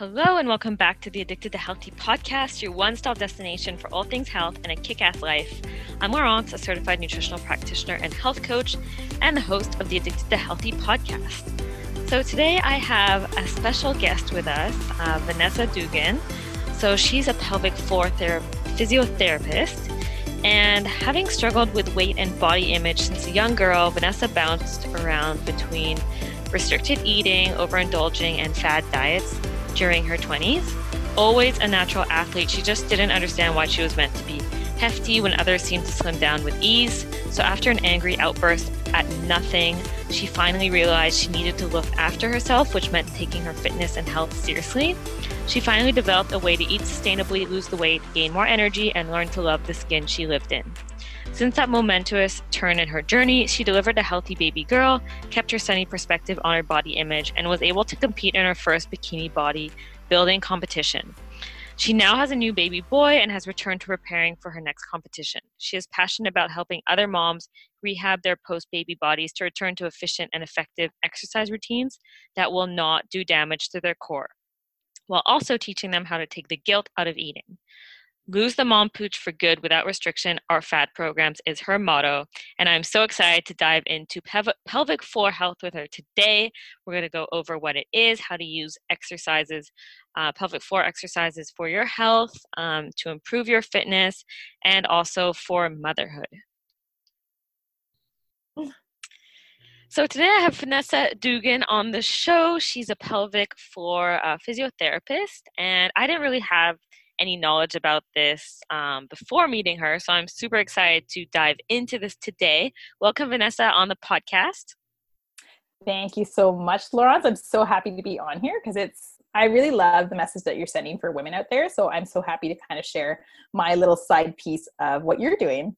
Hello, and welcome back to the Addicted to Healthy podcast, your one stop destination for all things health and a kick ass life. I'm Laurence, a certified nutritional practitioner and health coach, and the host of the Addicted to Healthy podcast. So, today I have a special guest with us, uh, Vanessa Dugan. So, she's a pelvic floor ther- physiotherapist. And having struggled with weight and body image since a young girl, Vanessa bounced around between restricted eating, overindulging, and fad diets during her 20s. Always a natural athlete, she just didn't understand why she was meant to be hefty when others seemed to slim down with ease. So, after an angry outburst at nothing, she finally realized she needed to look after herself, which meant taking her fitness and health seriously. She finally developed a way to eat sustainably, lose the weight, gain more energy, and learn to love the skin she lived in. Since that momentous turn in her journey, she delivered a healthy baby girl, kept her sunny perspective on her body image, and was able to compete in her first bikini body building competition. She now has a new baby boy and has returned to preparing for her next competition. She is passionate about helping other moms rehab their post baby bodies to return to efficient and effective exercise routines that will not do damage to their core, while also teaching them how to take the guilt out of eating. Lose the mom pooch for good without restriction Our fad programs is her motto. And I'm so excited to dive into pelvic floor health with her today. We're going to go over what it is, how to use exercises, uh, pelvic floor exercises for your health, um, to improve your fitness, and also for motherhood. So today I have Vanessa Dugan on the show. She's a pelvic floor uh, physiotherapist, and I didn't really have any knowledge about this um, before meeting her. So I'm super excited to dive into this today. Welcome, Vanessa, on the podcast. Thank you so much, Laurence. I'm so happy to be on here because it's I really love the message that you're sending for women out there. So I'm so happy to kind of share my little side piece of what you're doing.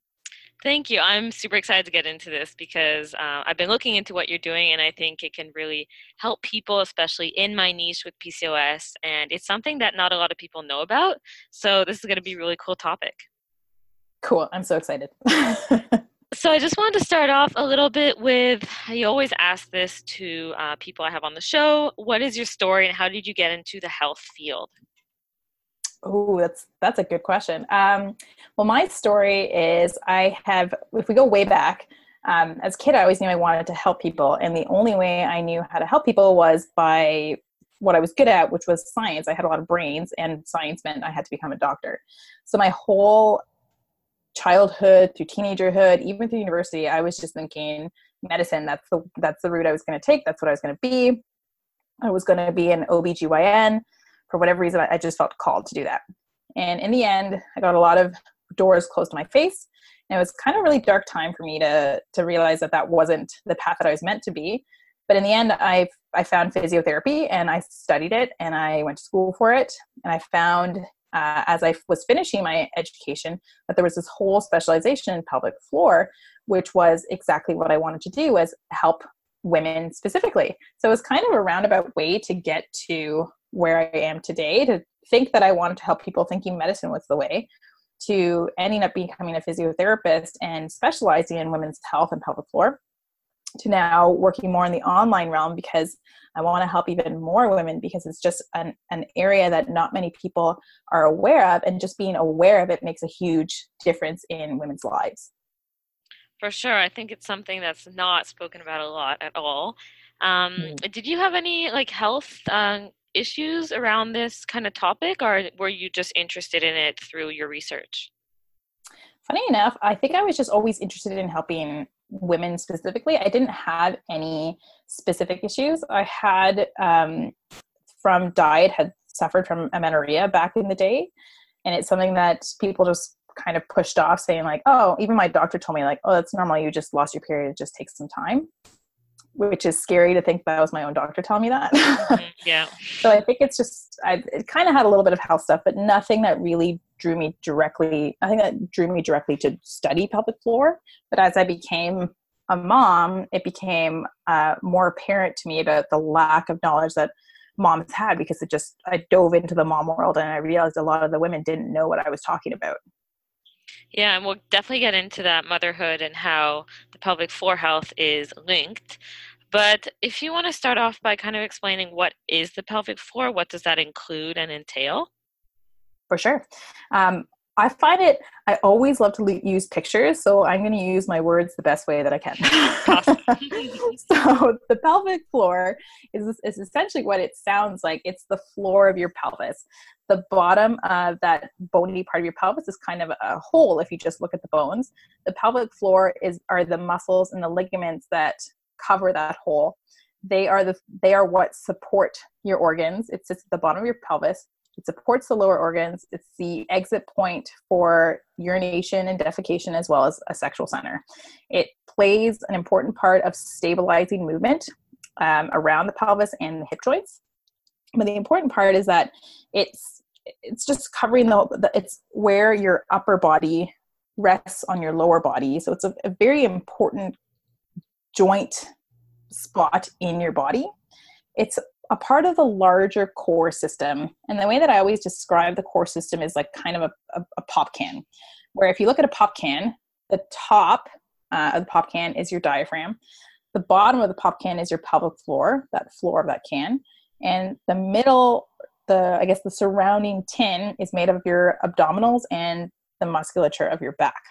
Thank you. I'm super excited to get into this because uh, I've been looking into what you're doing, and I think it can really help people, especially in my niche with PCOS. And it's something that not a lot of people know about. So this is going to be a really cool topic. Cool. I'm so excited. so I just wanted to start off a little bit with I always ask this to uh, people I have on the show. What is your story, and how did you get into the health field? Oh, that's that's a good question. Um, well, my story is I have, if we go way back, um, as a kid, I always knew I wanted to help people, and the only way I knew how to help people was by what I was good at, which was science. I had a lot of brains, and science meant I had to become a doctor. So my whole childhood through teenagerhood, even through university, I was just thinking medicine. That's the that's the route I was going to take. That's what I was going to be. I was going to be an OBGYN for whatever reason, I just felt called to do that. And in the end, I got a lot of doors closed to my face. And it was kind of really dark time for me to, to realize that that wasn't the path that I was meant to be. But in the end, I, I found physiotherapy and I studied it and I went to school for it. And I found uh, as I was finishing my education that there was this whole specialization in pelvic floor, which was exactly what I wanted to do was help women specifically. So it was kind of a roundabout way to get to where I am today to think that I wanted to help people thinking medicine was the way to ending up becoming a physiotherapist and specializing in women's health and pelvic floor to now working more in the online realm because I want to help even more women because it's just an, an area that not many people are aware of and just being aware of it makes a huge difference in women's lives. For sure. I think it's something that's not spoken about a lot at all. Um, mm. Did you have any like health um, issues around this kind of topic, or were you just interested in it through your research? Funny enough, I think I was just always interested in helping women specifically. I didn't have any specific issues. I had um, from diet had suffered from amenorrhea back in the day, and it's something that people just kind of pushed off, saying like, "Oh, even my doctor told me like, oh, that's normal. You just lost your period. It just takes some time." Which is scary to think that was my own doctor telling me that. mm-hmm. Yeah. so I think it's just I it kind of had a little bit of health stuff, but nothing that really drew me directly. I think that drew me directly to study pelvic floor. But as I became a mom, it became uh, more apparent to me about the lack of knowledge that moms had because it just I dove into the mom world and I realized a lot of the women didn't know what I was talking about. Yeah, and we'll definitely get into that motherhood and how the pelvic floor health is linked. But if you want to start off by kind of explaining what is the pelvic floor, what does that include and entail? For sure. Um, I find it, I always love to use pictures, so I'm going to use my words the best way that I can. so, the pelvic floor is, is essentially what it sounds like it's the floor of your pelvis. The bottom of that bony part of your pelvis is kind of a hole if you just look at the bones. The pelvic floor is are the muscles and the ligaments that cover that hole. They are the they are what support your organs. It sits at the bottom of your pelvis it supports the lower organs. It's the exit point for urination and defecation, as well as a sexual center. It plays an important part of stabilizing movement um, around the pelvis and the hip joints. But the important part is that it's it's just covering the, the it's where your upper body rests on your lower body. So it's a, a very important joint spot in your body. It's a part of the larger core system. And the way that I always describe the core system is like kind of a, a, a pop can, where if you look at a pop can, the top uh, of the pop can is your diaphragm. The bottom of the pop can is your pelvic floor, that floor of that can. And the middle, the I guess the surrounding tin is made of your abdominals and the musculature of your back.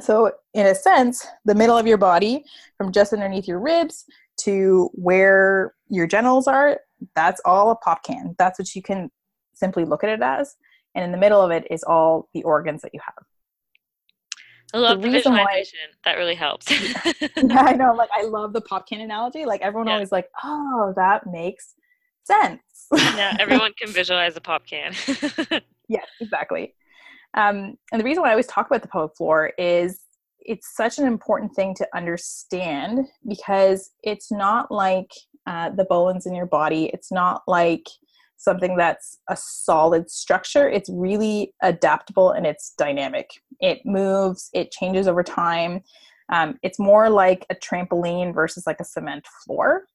So, in a sense, the middle of your body, from just underneath your ribs to where your genitals are, that's all a pop can. That's what you can simply look at it as. And in the middle of it is all the organs that you have. I love the, the visualization. Why, that really helps. yeah, I know. Like I love the pop can analogy. Like everyone yeah. always like, oh, that makes sense. yeah, everyone can visualize a pop can. yes, exactly. Um, and the reason why I always talk about the pelvic floor is it's such an important thing to understand because it's not like uh, the bones in your body. It's not like something that's a solid structure. It's really adaptable and it's dynamic. It moves, it changes over time. Um, it's more like a trampoline versus like a cement floor.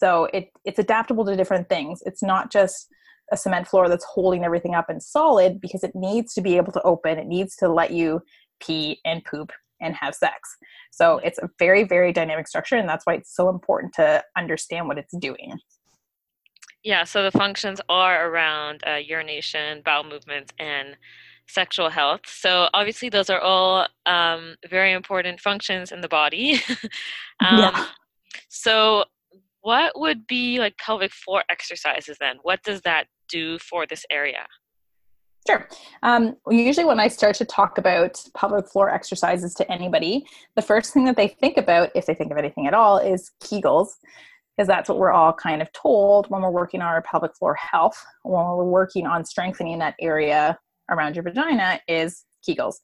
So it, it's adaptable to different things. It's not just a cement floor that's holding everything up and solid because it needs to be able to open. It needs to let you pee and poop and have sex. So it's a very, very dynamic structure, and that's why it's so important to understand what it's doing. Yeah, so the functions are around uh, urination, bowel movements, and sexual health. So obviously, those are all um, very important functions in the body. um, yeah. So, what would be like pelvic floor exercises then? What does that do for this area? Sure. Um, usually, when I start to talk about pelvic floor exercises to anybody, the first thing that they think about, if they think of anything at all, is Kegels, because that's what we're all kind of told when we're working on our pelvic floor health, when we're working on strengthening that area around your vagina, is Kegels.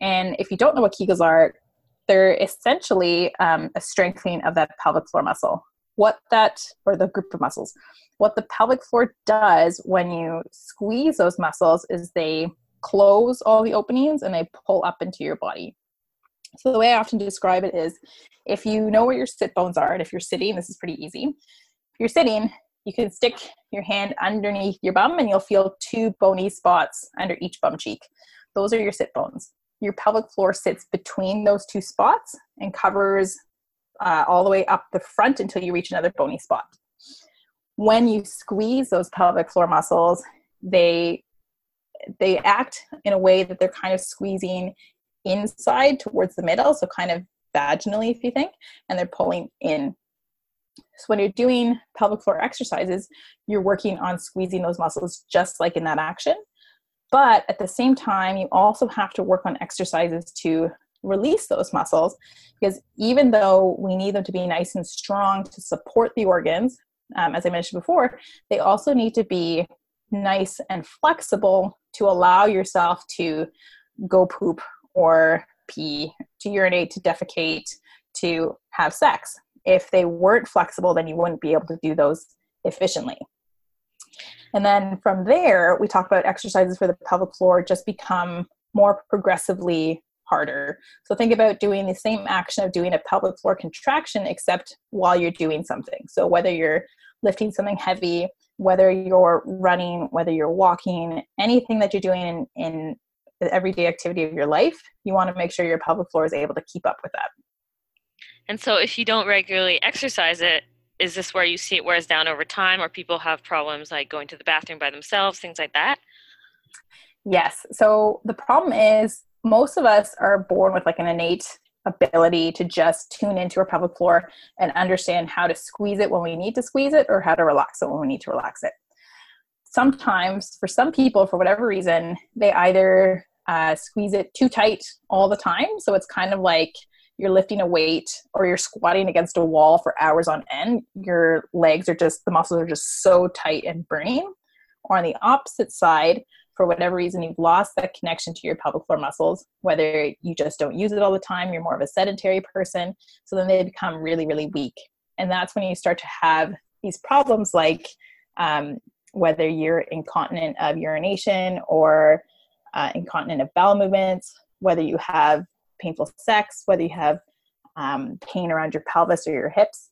And if you don't know what Kegels are, they're essentially um, a strengthening of that pelvic floor muscle. What that, or the group of muscles, what the pelvic floor does when you squeeze those muscles is they close all the openings and they pull up into your body. So the way I often describe it is if you know where your sit bones are, and if you're sitting, this is pretty easy. If you're sitting, you can stick your hand underneath your bum and you'll feel two bony spots under each bum cheek. Those are your sit bones. Your pelvic floor sits between those two spots and covers uh, all the way up the front until you reach another bony spot when you squeeze those pelvic floor muscles, they they act in a way that they're kind of squeezing inside towards the middle, so kind of vaginally, if you think, and they're pulling in. So when you're doing pelvic floor exercises, you're working on squeezing those muscles just like in that action. But at the same time, you also have to work on exercises to release those muscles because even though we need them to be nice and strong to support the organs, um, as I mentioned before, they also need to be nice and flexible to allow yourself to go poop or pee, to urinate, to defecate, to have sex. If they weren't flexible, then you wouldn't be able to do those efficiently. And then from there, we talk about exercises for the pelvic floor just become more progressively harder. So think about doing the same action of doing a pelvic floor contraction, except while you're doing something. So whether you're lifting something heavy, whether you're running, whether you're walking, anything that you're doing in, in the everyday activity of your life, you want to make sure your pelvic floor is able to keep up with that. And so, if you don't regularly exercise it, is this where you see it wears down over time, or people have problems like going to the bathroom by themselves, things like that? Yes. So the problem is most of us are born with like an innate ability to just tune into our pelvic floor and understand how to squeeze it when we need to squeeze it or how to relax it when we need to relax it. Sometimes, for some people, for whatever reason, they either uh, squeeze it too tight all the time. So it's kind of like you're lifting a weight or you're squatting against a wall for hours on end. Your legs are just, the muscles are just so tight and burning. Or on the opposite side, for whatever reason you've lost that connection to your pelvic floor muscles, whether you just don't use it all the time, you're more of a sedentary person, so then they become really, really weak. And that's when you start to have these problems like um, whether you're incontinent of urination or uh, incontinent of bowel movements, whether you have painful sex, whether you have um, pain around your pelvis or your hips.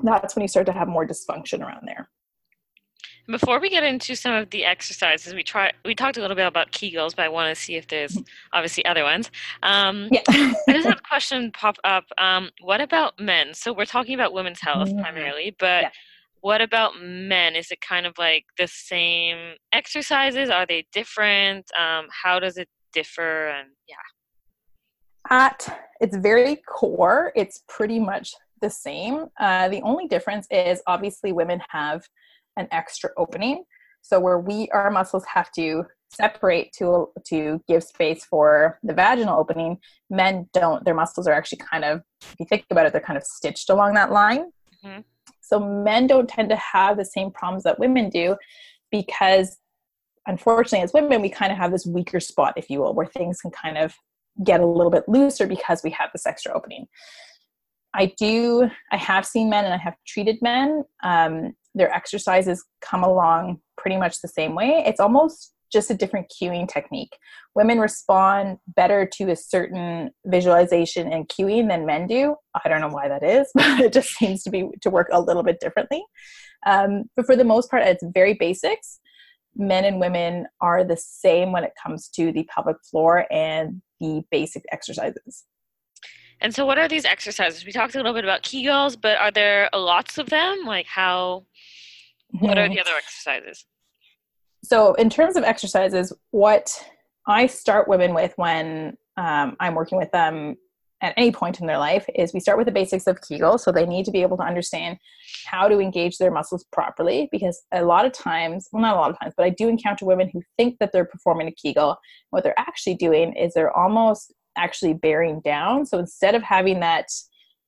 That's when you start to have more dysfunction around there. Before we get into some of the exercises, we try we talked a little bit about Kegels, but I want to see if there's obviously other ones. Um, yeah. I just have a question pop up. Um, what about men? So we're talking about women's health mm-hmm. primarily, but yeah. what about men? Is it kind of like the same exercises? Are they different? Um, how does it differ? And yeah. At its very core, it's pretty much the same. Uh, the only difference is obviously women have an extra opening. So where we our muscles have to separate to to give space for the vaginal opening, men don't. Their muscles are actually kind of, if you think about it, they're kind of stitched along that line. Mm-hmm. So men don't tend to have the same problems that women do because unfortunately as women we kind of have this weaker spot if you will where things can kind of get a little bit looser because we have this extra opening i do i have seen men and i have treated men um, their exercises come along pretty much the same way. It's almost just a different cueing technique. Women respond better to a certain visualization and cueing than men do. I don't know why that is, but it just seems to be to work a little bit differently. Um, but for the most part, it's very basics. Men and women are the same when it comes to the pelvic floor and the basic exercises. And so, what are these exercises? We talked a little bit about Kegels, but are there lots of them? Like, how? What are the other exercises? So, in terms of exercises, what I start women with when um, I'm working with them at any point in their life is we start with the basics of Kegel. So they need to be able to understand how to engage their muscles properly because a lot of times, well, not a lot of times, but I do encounter women who think that they're performing a Kegel. What they're actually doing is they're almost actually bearing down. So instead of having that,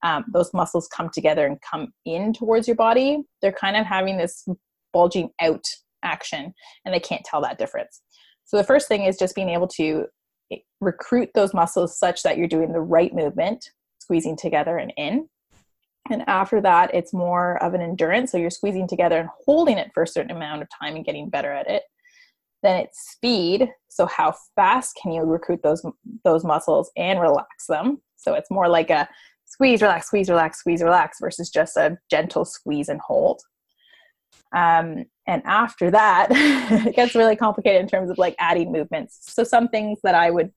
um, those muscles come together and come in towards your body, they're kind of having this bulging out action and they can't tell that difference. So the first thing is just being able to eh, recruit those muscles such that you're doing the right movement, squeezing together and in. And after that, it's more of an endurance. So you're squeezing together and holding it for a certain amount of time and getting better at it. Then it's speed. So how fast can you recruit those those muscles and relax them? So it's more like a squeeze, relax, squeeze, relax, squeeze, relax versus just a gentle squeeze and hold. Um, and after that, it gets really complicated in terms of like adding movements. So some things that I would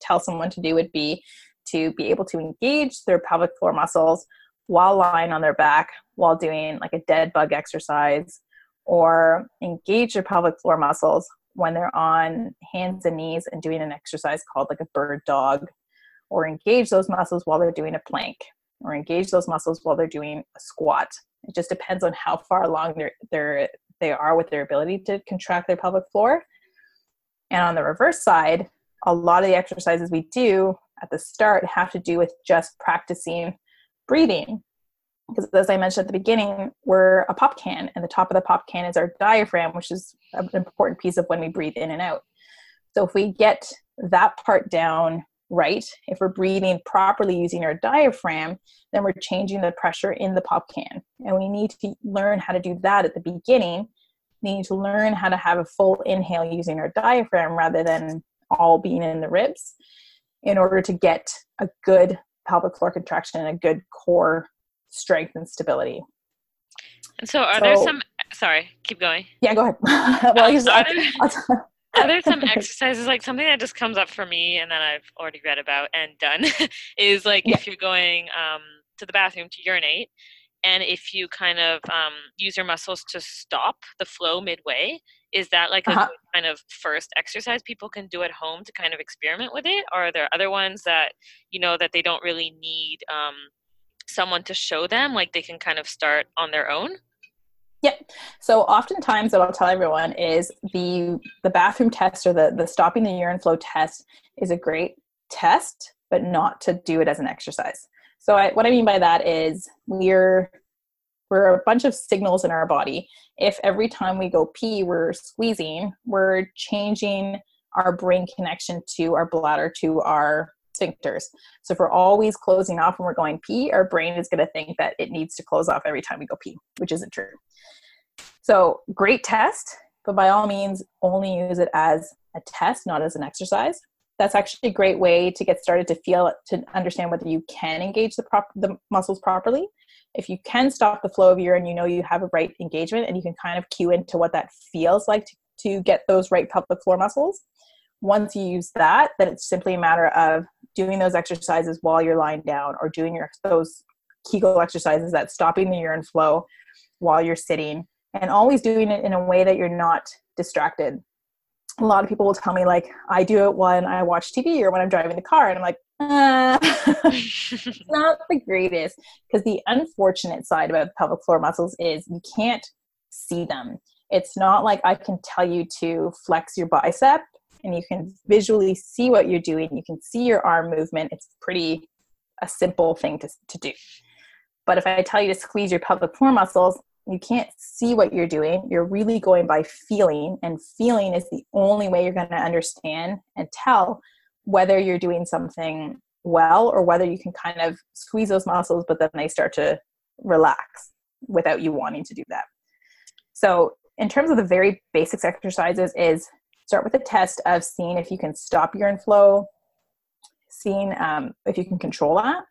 tell someone to do would be to be able to engage their pelvic floor muscles while lying on their back while doing like a dead bug exercise or engage your pelvic floor muscles when they're on hands and knees and doing an exercise called like a bird dog, or engage those muscles while they're doing a plank, or engage those muscles while they're doing a squat. It just depends on how far along they're, they're, they are with their ability to contract their pelvic floor. And on the reverse side, a lot of the exercises we do at the start have to do with just practicing breathing because as I mentioned at the beginning, we're a pop can, and the top of the pop can is our diaphragm, which is an important piece of when we breathe in and out. So if we get that part down right, if we're breathing properly using our diaphragm, then we're changing the pressure in the pop can. And we need to learn how to do that at the beginning. We need to learn how to have a full inhale using our diaphragm rather than all being in the ribs in order to get a good pelvic floor contraction and a good core strength and stability. And so, are so, there some? Sorry, keep going. Yeah, go ahead. well, um, are, there, are there some exercises like something that just comes up for me and that I've already read about and done is like yeah. if you're going um, to the bathroom to urinate and if you kind of um, use your muscles to stop the flow midway is that like a uh-huh. kind of first exercise people can do at home to kind of experiment with it or are there other ones that you know that they don't really need um, someone to show them like they can kind of start on their own yeah. So oftentimes what I'll tell everyone is the the bathroom test or the the stopping the urine flow test is a great test, but not to do it as an exercise. So I, what I mean by that is we're we're a bunch of signals in our body. If every time we go pee, we're squeezing, we're changing our brain connection to our bladder to our sphincters. So if we're always closing off when we're going pee, our brain is going to think that it needs to close off every time we go pee, which isn't true. So great test, but by all means, only use it as a test, not as an exercise that's actually a great way to get started to feel to understand whether you can engage the prop the muscles properly if you can stop the flow of urine you know you have a right engagement and you can kind of cue into what that feels like to, to get those right pelvic floor muscles once you use that then it's simply a matter of doing those exercises while you're lying down or doing your those kegel exercises that stopping the urine flow while you're sitting and always doing it in a way that you're not distracted a lot of people will tell me like I do it when I watch TV or when I'm driving the car, and I'm like, uh, not the greatest because the unfortunate side about the pelvic floor muscles is you can't see them. It's not like I can tell you to flex your bicep and you can visually see what you're doing. You can see your arm movement. It's pretty a simple thing to, to do. But if I tell you to squeeze your pelvic floor muscles, you can't see what you're doing. You're really going by feeling, and feeling is the only way you're going to understand and tell whether you're doing something well or whether you can kind of squeeze those muscles, but then they start to relax without you wanting to do that. So, in terms of the very basics exercises, is start with a test of seeing if you can stop urine flow, seeing um, if you can control that,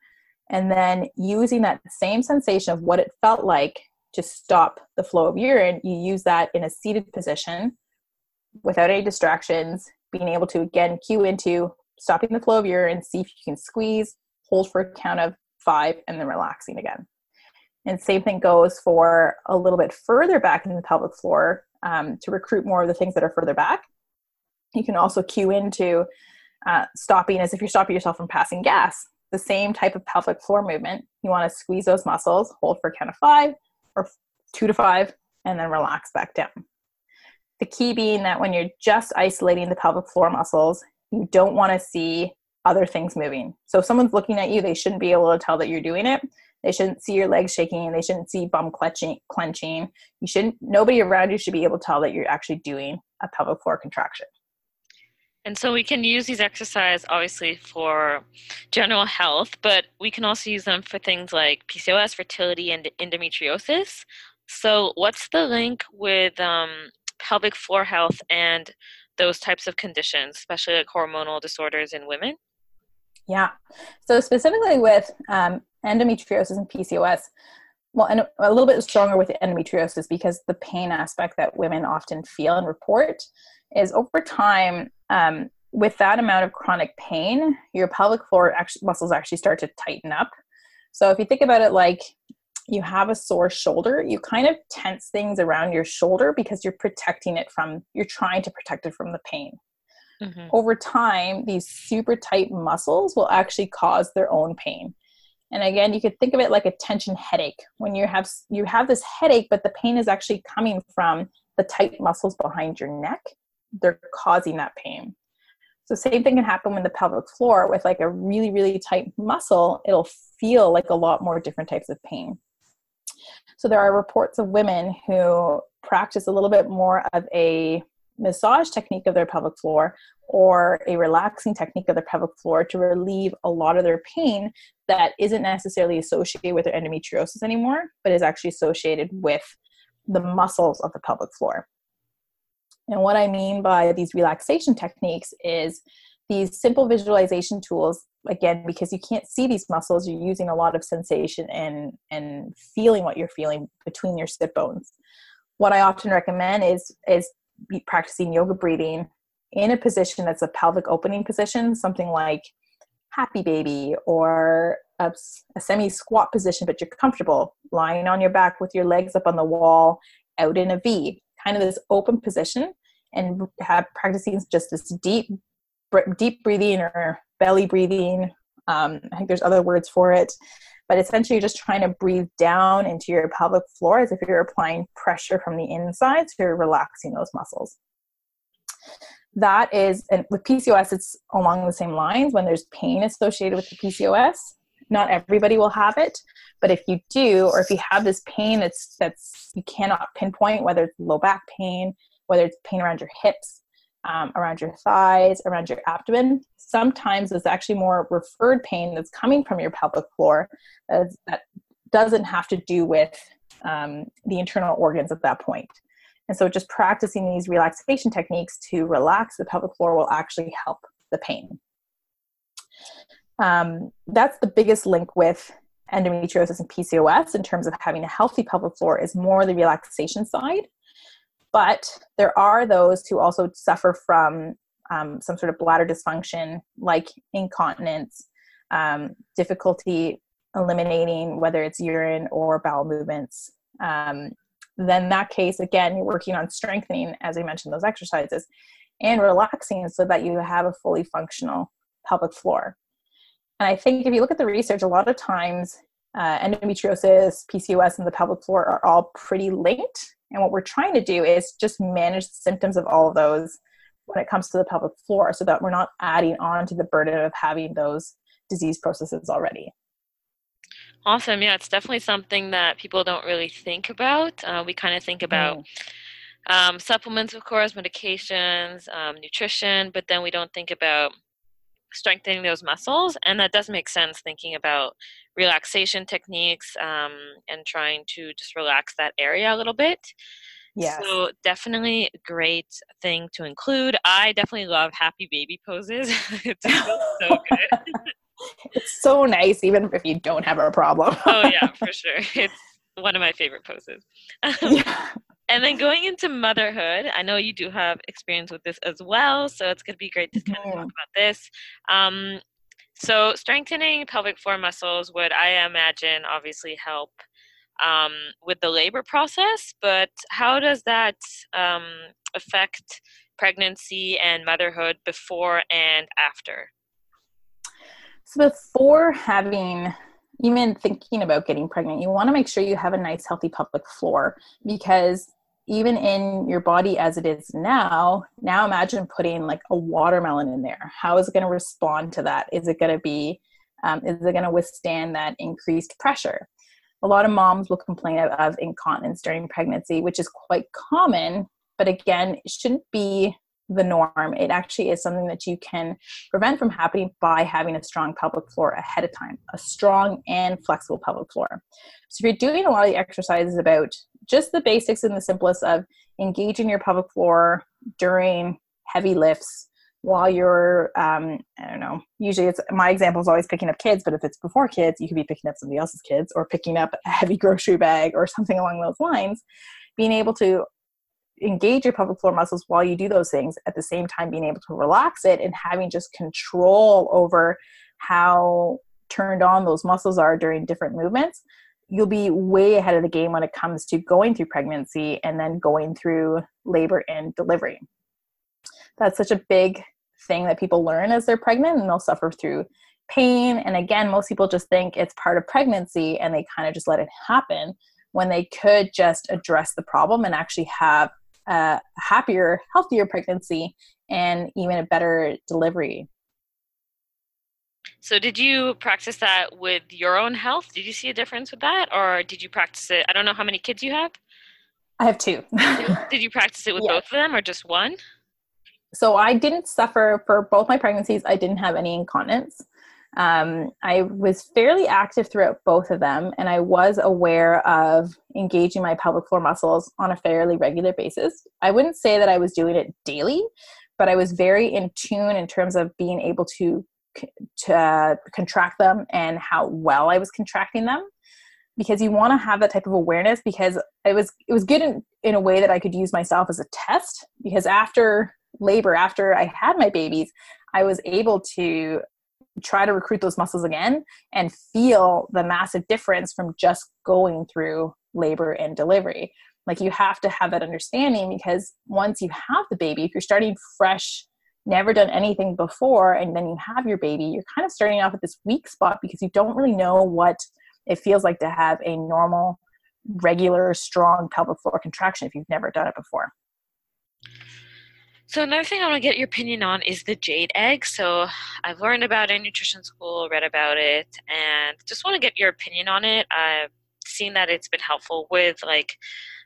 and then using that same sensation of what it felt like to stop the flow of urine, you use that in a seated position without any distractions, being able to again cue into stopping the flow of urine, see if you can squeeze, hold for a count of five, and then relaxing again. And same thing goes for a little bit further back in the pelvic floor um, to recruit more of the things that are further back. You can also cue into uh, stopping as if you're stopping yourself from passing gas. The same type of pelvic floor movement. You want to squeeze those muscles, hold for a count of five, or two to five, and then relax back down. The key being that when you're just isolating the pelvic floor muscles, you don't want to see other things moving. So if someone's looking at you, they shouldn't be able to tell that you're doing it. They shouldn't see your legs shaking. They shouldn't see bum clenching. Clenching. You shouldn't. Nobody around you should be able to tell that you're actually doing a pelvic floor contraction. And so we can use these exercises obviously for general health, but we can also use them for things like PCOS, fertility, and endometriosis. So, what's the link with um, pelvic floor health and those types of conditions, especially like hormonal disorders in women? Yeah. So, specifically with um, endometriosis and PCOS, well, and a little bit stronger with endometriosis because the pain aspect that women often feel and report is over time um, with that amount of chronic pain, your pelvic floor actually, muscles actually start to tighten up. So if you think about it like you have a sore shoulder, you kind of tense things around your shoulder because you're protecting it from, you're trying to protect it from the pain. Mm-hmm. Over time, these super tight muscles will actually cause their own pain. And again, you could think of it like a tension headache. When you have you have this headache, but the pain is actually coming from the tight muscles behind your neck they're causing that pain. So same thing can happen with the pelvic floor with like a really, really tight muscle, it'll feel like a lot more different types of pain. So there are reports of women who practice a little bit more of a massage technique of their pelvic floor or a relaxing technique of their pelvic floor to relieve a lot of their pain that isn't necessarily associated with their endometriosis anymore, but is actually associated with the muscles of the pelvic floor. And what I mean by these relaxation techniques is these simple visualization tools again because you can't see these muscles you're using a lot of sensation and and feeling what you're feeling between your sit bones. What i often recommend is is practicing yoga breathing in a position that's a pelvic opening position something like happy baby or a, a semi squat position, but you're comfortable lying on your back with your legs up on the wall, out in a V, kind of this open position, and have practicing just this deep, deep breathing or belly breathing. Um, I think there's other words for it, but essentially you're just trying to breathe down into your pelvic floor as if you're applying pressure from the inside, so you're relaxing those muscles that is and with pcos it's along the same lines when there's pain associated with the pcos not everybody will have it but if you do or if you have this pain that's that's you cannot pinpoint whether it's low back pain whether it's pain around your hips um, around your thighs around your abdomen sometimes it's actually more referred pain that's coming from your pelvic floor that doesn't have to do with um, the internal organs at that point. point and so just practicing these relaxation techniques to relax the pelvic floor will actually help the pain. Um, that's the biggest link with endometriosis and PCOS in terms of having a healthy pelvic floor is more the relaxation side. But there are those who also suffer from um, some sort of bladder dysfunction, like incontinence, um, difficulty eliminating whether it's urine or bowel movements, um, then that case again you're working on strengthening as i mentioned those exercises and relaxing so that you have a fully functional pelvic floor. And i think if you look at the research a lot of times uh, endometriosis pcos and the pelvic floor are all pretty linked and what we're trying to do is just manage the symptoms of all of those when it comes to the pelvic floor so that we're not adding on to the burden of having those disease processes already Awesome. Yeah, it's definitely something that people don't really think about. Uh, we kind of think about mm. um, supplements, of course, medications, um, nutrition, but then we don't think about strengthening those muscles. And that does make sense thinking about relaxation techniques um, and trying to just relax that area a little bit. Yeah. So definitely a great thing to include. I definitely love happy baby poses. it's so good. it's so nice, even if you don't have a problem. oh yeah, for sure. It's one of my favorite poses. yeah. And then going into motherhood, I know you do have experience with this as well, so it's going to be great to kind of talk about this. Um, so, strengthening pelvic floor muscles would, I imagine, obviously help um, with the labor process, but how does that um, affect pregnancy and motherhood before and after? So before having even thinking about getting pregnant, you want to make sure you have a nice, healthy pelvic floor because even in your body as it is now, now imagine putting like a watermelon in there. How is it going to respond to that? Is it going to be, um, is it going to withstand that increased pressure? A lot of moms will complain of, of incontinence during pregnancy, which is quite common, but again, it shouldn't be the norm. It actually is something that you can prevent from happening by having a strong pelvic floor ahead of time, a strong and flexible pelvic floor. So if you're doing a lot of the exercises about just the basics and the simplest of engaging your pelvic floor during heavy lifts while you're um, i don't know usually it's my example is always picking up kids but if it's before kids you could be picking up somebody else's kids or picking up a heavy grocery bag or something along those lines. Being able to engage your pelvic floor muscles while you do those things at the same time being able to relax it and having just control over how turned on those muscles are during different movements you'll be way ahead of the game when it comes to going through pregnancy and then going through labor and delivery that's such a big thing that people learn as they're pregnant and they'll suffer through pain and again most people just think it's part of pregnancy and they kind of just let it happen when they could just address the problem and actually have a happier, healthier pregnancy and even a better delivery. So, did you practice that with your own health? Did you see a difference with that, or did you practice it? I don't know how many kids you have. I have two. did you practice it with yeah. both of them, or just one? So, I didn't suffer for both my pregnancies. I didn't have any incontinence. Um, I was fairly active throughout both of them, and I was aware of engaging my pelvic floor muscles on a fairly regular basis. I wouldn't say that I was doing it daily, but I was very in tune in terms of being able to to uh, contract them and how well I was contracting them because you want to have that type of awareness because it was it was good in, in a way that I could use myself as a test because after labor after I had my babies I was able to try to recruit those muscles again and feel the massive difference from just going through labor and delivery. Like you have to have that understanding because once you have the baby, if you're starting fresh, never done anything before, and then you have your baby, you're kind of starting off at this weak spot because you don't really know what it feels like to have a normal, regular, strong pelvic floor contraction if you've never done it before. So another thing I want to get your opinion on is the jade egg. So I've learned about it in nutrition school, read about it, and just want to get your opinion on it. I've seen that it's been helpful with like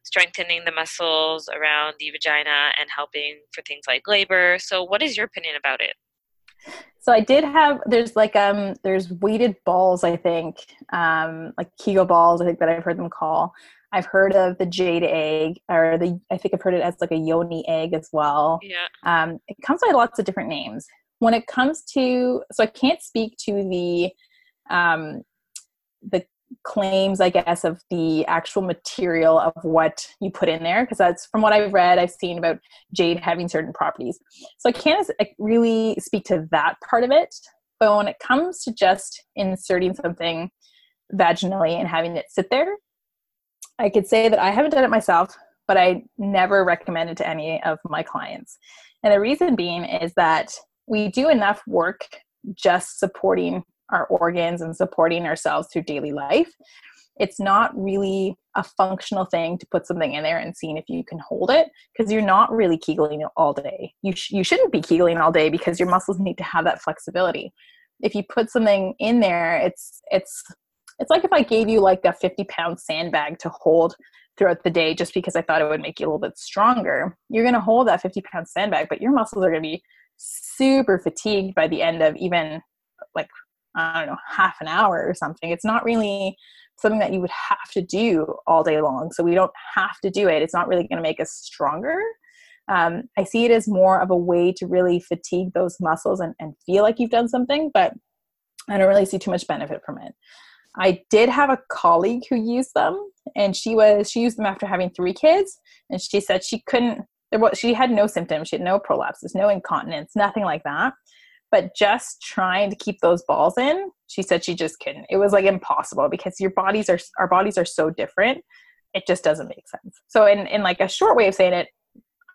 strengthening the muscles around the vagina and helping for things like labor. So what is your opinion about it? So I did have there's like um there's weighted balls I think um like Kegel balls I think that I've heard them call I've heard of the jade egg, or the I think I've heard it as like a yoni egg as well. Yeah. Um, it comes by lots of different names. When it comes to, so I can't speak to the um, the claims, I guess, of the actual material of what you put in there, because that's from what I've read, I've seen about jade having certain properties. So I can't really speak to that part of it. But when it comes to just inserting something vaginally and having it sit there, I could say that I haven't done it myself, but I never recommend it to any of my clients. And the reason being is that we do enough work just supporting our organs and supporting ourselves through daily life. It's not really a functional thing to put something in there and seeing if you can hold it because you're not really kegling all day. You, sh- you shouldn't be kegling all day because your muscles need to have that flexibility. If you put something in there, it's it's it's like if I gave you like a 50 pound sandbag to hold throughout the day just because I thought it would make you a little bit stronger. You're to hold that 50 pound sandbag, but your muscles are to be super fatigued by the end of even like, I don't know, half an hour or something. It's not really something that you would have to do all day long. So we don't have to do it. It's not really going to make us stronger. Um, I see it as more of a way to really fatigue those muscles and, and feel like you've done something, but I don't really see too much benefit from it. I did have a colleague who used them, and she was she used them after having three kids, and she said she couldn't. There was she had no symptoms. She had no prolapses, no incontinence, nothing like that. But just trying to keep those balls in, she said she just couldn't. It was like impossible because your bodies are our bodies are so different. It just doesn't make sense. So in in like a short way of saying it,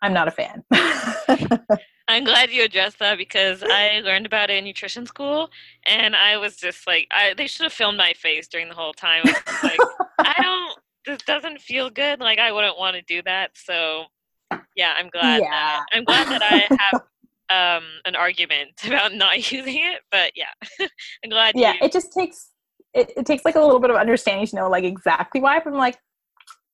I'm not a fan. I'm glad you addressed that because I learned about it in nutrition school, and I was just like, I, they should have filmed my face during the whole time. like, I don't. This doesn't feel good. Like I wouldn't want to do that. So, yeah, I'm glad. Yeah. That, I'm glad that I have um, an argument about not using it. But yeah, I'm glad. Yeah, you- it just takes it, it takes like a little bit of understanding to know like exactly why. But I'm like,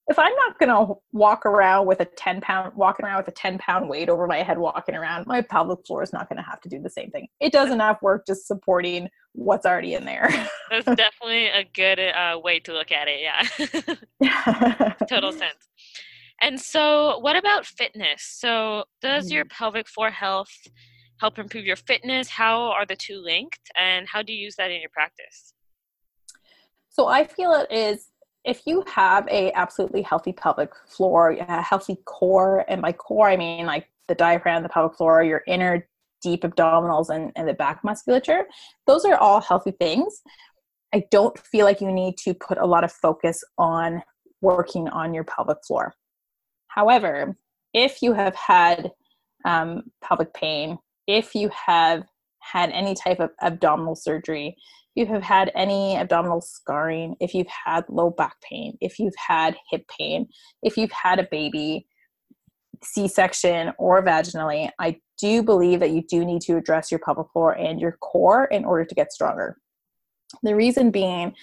if I'm not gonna walk around with a 10 pound walking around with a 10 pound weight over my head walking around, my pelvic floor is not gonna have to do the same thing. It does enough work just supporting what's already in there. That's definitely a good uh, way to look at it. Yeah, total sense. And so, what about fitness? So, does your mm. pelvic floor health help improve your fitness? How are the two linked, and how do you use that in your practice? So I feel it is if you have a absolutely healthy pelvic floor, a healthy core, and by core I mean like the diaphragm, the pelvic floor, your inner deep abdominals, and, and the back musculature, those are all healthy things. I don't feel like you need to put a lot of focus on working on your pelvic floor. However, if you have had um, pelvic pain, if you have had any type of abdominal surgery, you have had any abdominal scarring, if you've had low back pain, if you've had hip pain, if you've had a baby, C section, or vaginally, I do believe that you do need to address your pelvic floor and your core in order to get stronger. The reason being,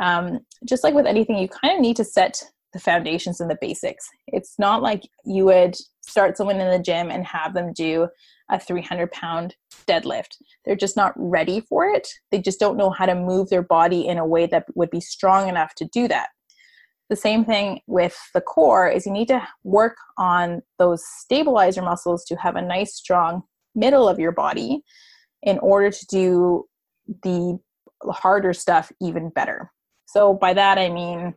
um, just like with anything, you kind of need to set the foundations and the basics. It's not like you would start someone in the gym and have them do a 300 pound deadlift. They're just not ready for it. They just don't know how to move their body in a way that would be strong enough to do that. The same thing with the core is you need to work on those stabilizer muscles to have a nice strong middle of your body in order to do the harder stuff even better. So by that I mean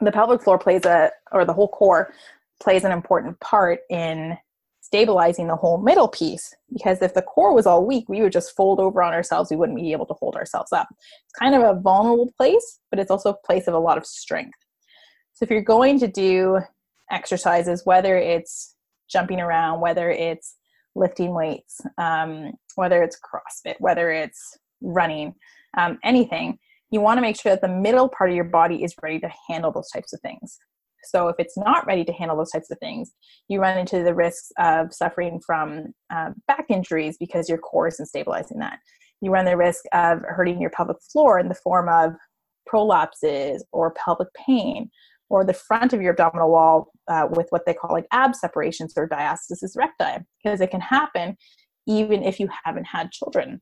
the pelvic floor plays a or the whole core plays an important part in stabilizing the whole middle piece. Because if the core was all weak we would just fold over on ourselves. We wouldn't be able to hold ourselves up. It's kind of a vulnerable place but it's also a place of a lot of strength. So if you're going to do exercises whether it's jumping around whether it's lifting weights um, whether it's crossfit whether it's running um, anything you want to make sure that the middle part of your body is ready to handle those types of things so if it's not ready to handle those types of things, you run into the risks of suffering from uh, back injuries because your core isn't stabilizing that. You run the risk of hurting your pelvic floor in the form of prolapses or pelvic pain, or the front of your abdominal wall uh, with what they call like ab separations or diastasis recti, because it can happen even if you haven't had children.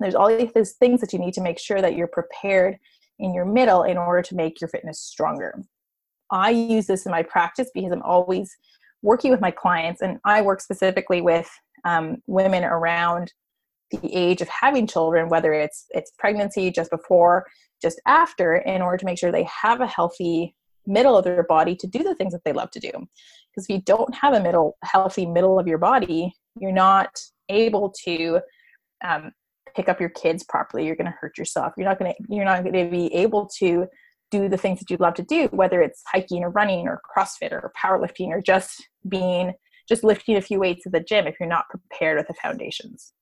There's all these things that you need to make sure that you're prepared in your middle in order to make your fitness stronger. I use this in my practice because I'm always working with my clients, and I work specifically with um, women around the age of having children, whether it's it's pregnancy, just before, just after, in order to make sure they have a healthy middle of their body to do the things that they love to do. Because if you don't have a middle healthy middle of your body, you're not able to um, pick up your kids properly. You're going to hurt yourself. You're not going to you're not going to be able to do the things that you'd love to do, whether it's hiking or running or CrossFit or powerlifting or just being just lifting a few weights at the gym if you're not prepared with the foundations.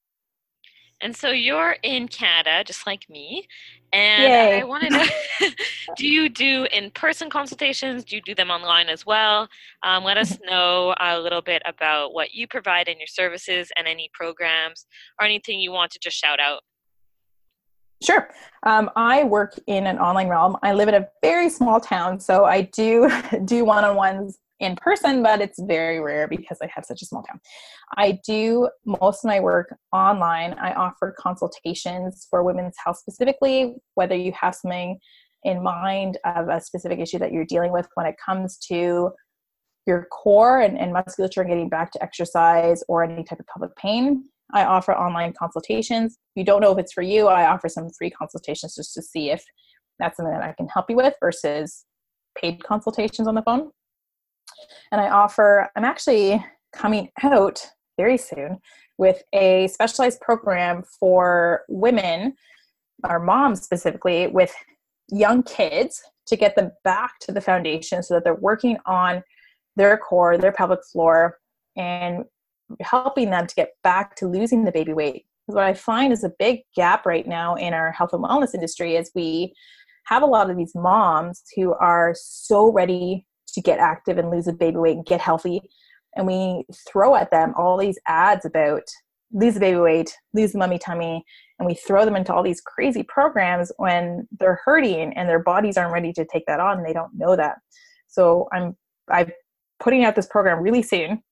And so you're in Canada, just like me. And Yay. I wanted to do you do in person consultations? Do you do them online as well? Um, let us know a little bit about what you provide in your services and any programs or anything you want to just shout out. Sure. Um, I work in an online realm. I live in a very small town, so I do do one on ones in person, but it's very rare because I have such a small town. I do most of my work online. I offer consultations for women's health specifically, whether you have something in mind of a specific issue that you're dealing with when it comes to your core and, and musculature and getting back to exercise or any type of pelvic pain. I offer online consultations. If you don't know if it's for you, I offer some free consultations just to see if that's something that I can help you with versus paid consultations on the phone. And I offer, I'm actually coming out very soon with a specialized program for women or moms specifically with young kids to get them back to the foundation so that they're working on their core, their pelvic floor, and helping them to get back to losing the baby weight. Because what I find is a big gap right now in our health and wellness industry is we have a lot of these moms who are so ready to get active and lose a baby weight and get healthy. And we throw at them all these ads about lose the baby weight, lose the mummy tummy, and we throw them into all these crazy programs when they're hurting and their bodies aren't ready to take that on they don't know that. So I'm I'm putting out this program really soon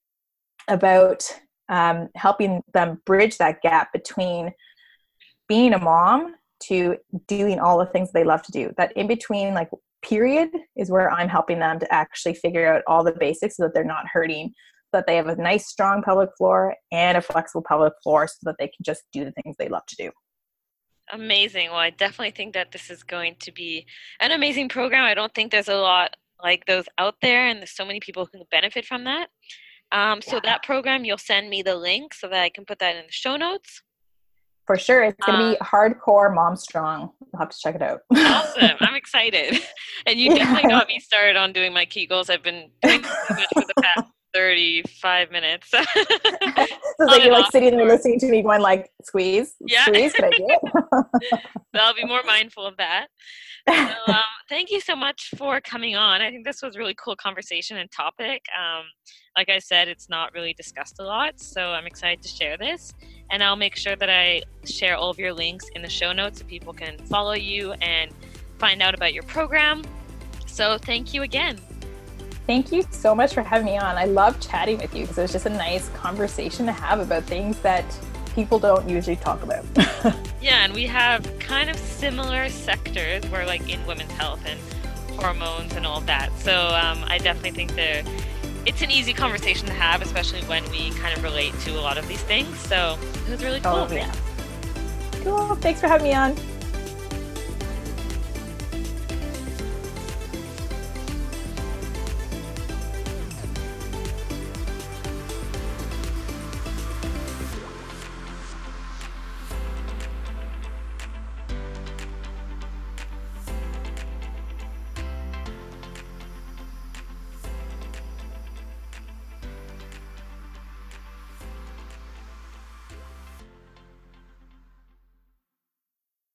about um, helping them bridge that gap between being a mom to doing all the things they love to do. That in between, like, period is where I'm helping them to actually figure out all the basics so that they're not hurting, so that they have a nice, strong pelvic floor and a flexible pelvic floor so that they can just do the things they love to do. Amazing. Well, I definitely think that this is going to be an amazing program. I don't think there's a lot like those out there, and there's so many people who can benefit from that. Um, so yeah. that program, you'll send me the link so that I can put that in the show notes. For sure. It's going to um, be hardcore mom strong. I'll have to check it out. awesome. I'm excited. And you definitely got me started on doing my Kegels. I've been doing so much for the past 35 minutes. so like you're like sitting there listening to me going like, squeeze, yeah. squeeze, can I do it? so I'll be more mindful of that. So, um, thank you so much for coming on. I think this was a really cool conversation and topic. Um, like I said, it's not really discussed a lot, so I'm excited to share this. And I'll make sure that I share all of your links in the show notes so people can follow you and find out about your program. So thank you again. Thank you so much for having me on. I love chatting with you because it was just a nice conversation to have about things that people don't usually talk about. yeah, and we have kind of similar sectors. We're like in women's health and hormones and all that. So um, I definitely think that it's an easy conversation to have, especially when we kind of relate to a lot of these things. So it was really cool. Oh, yeah. Cool. Thanks for having me on.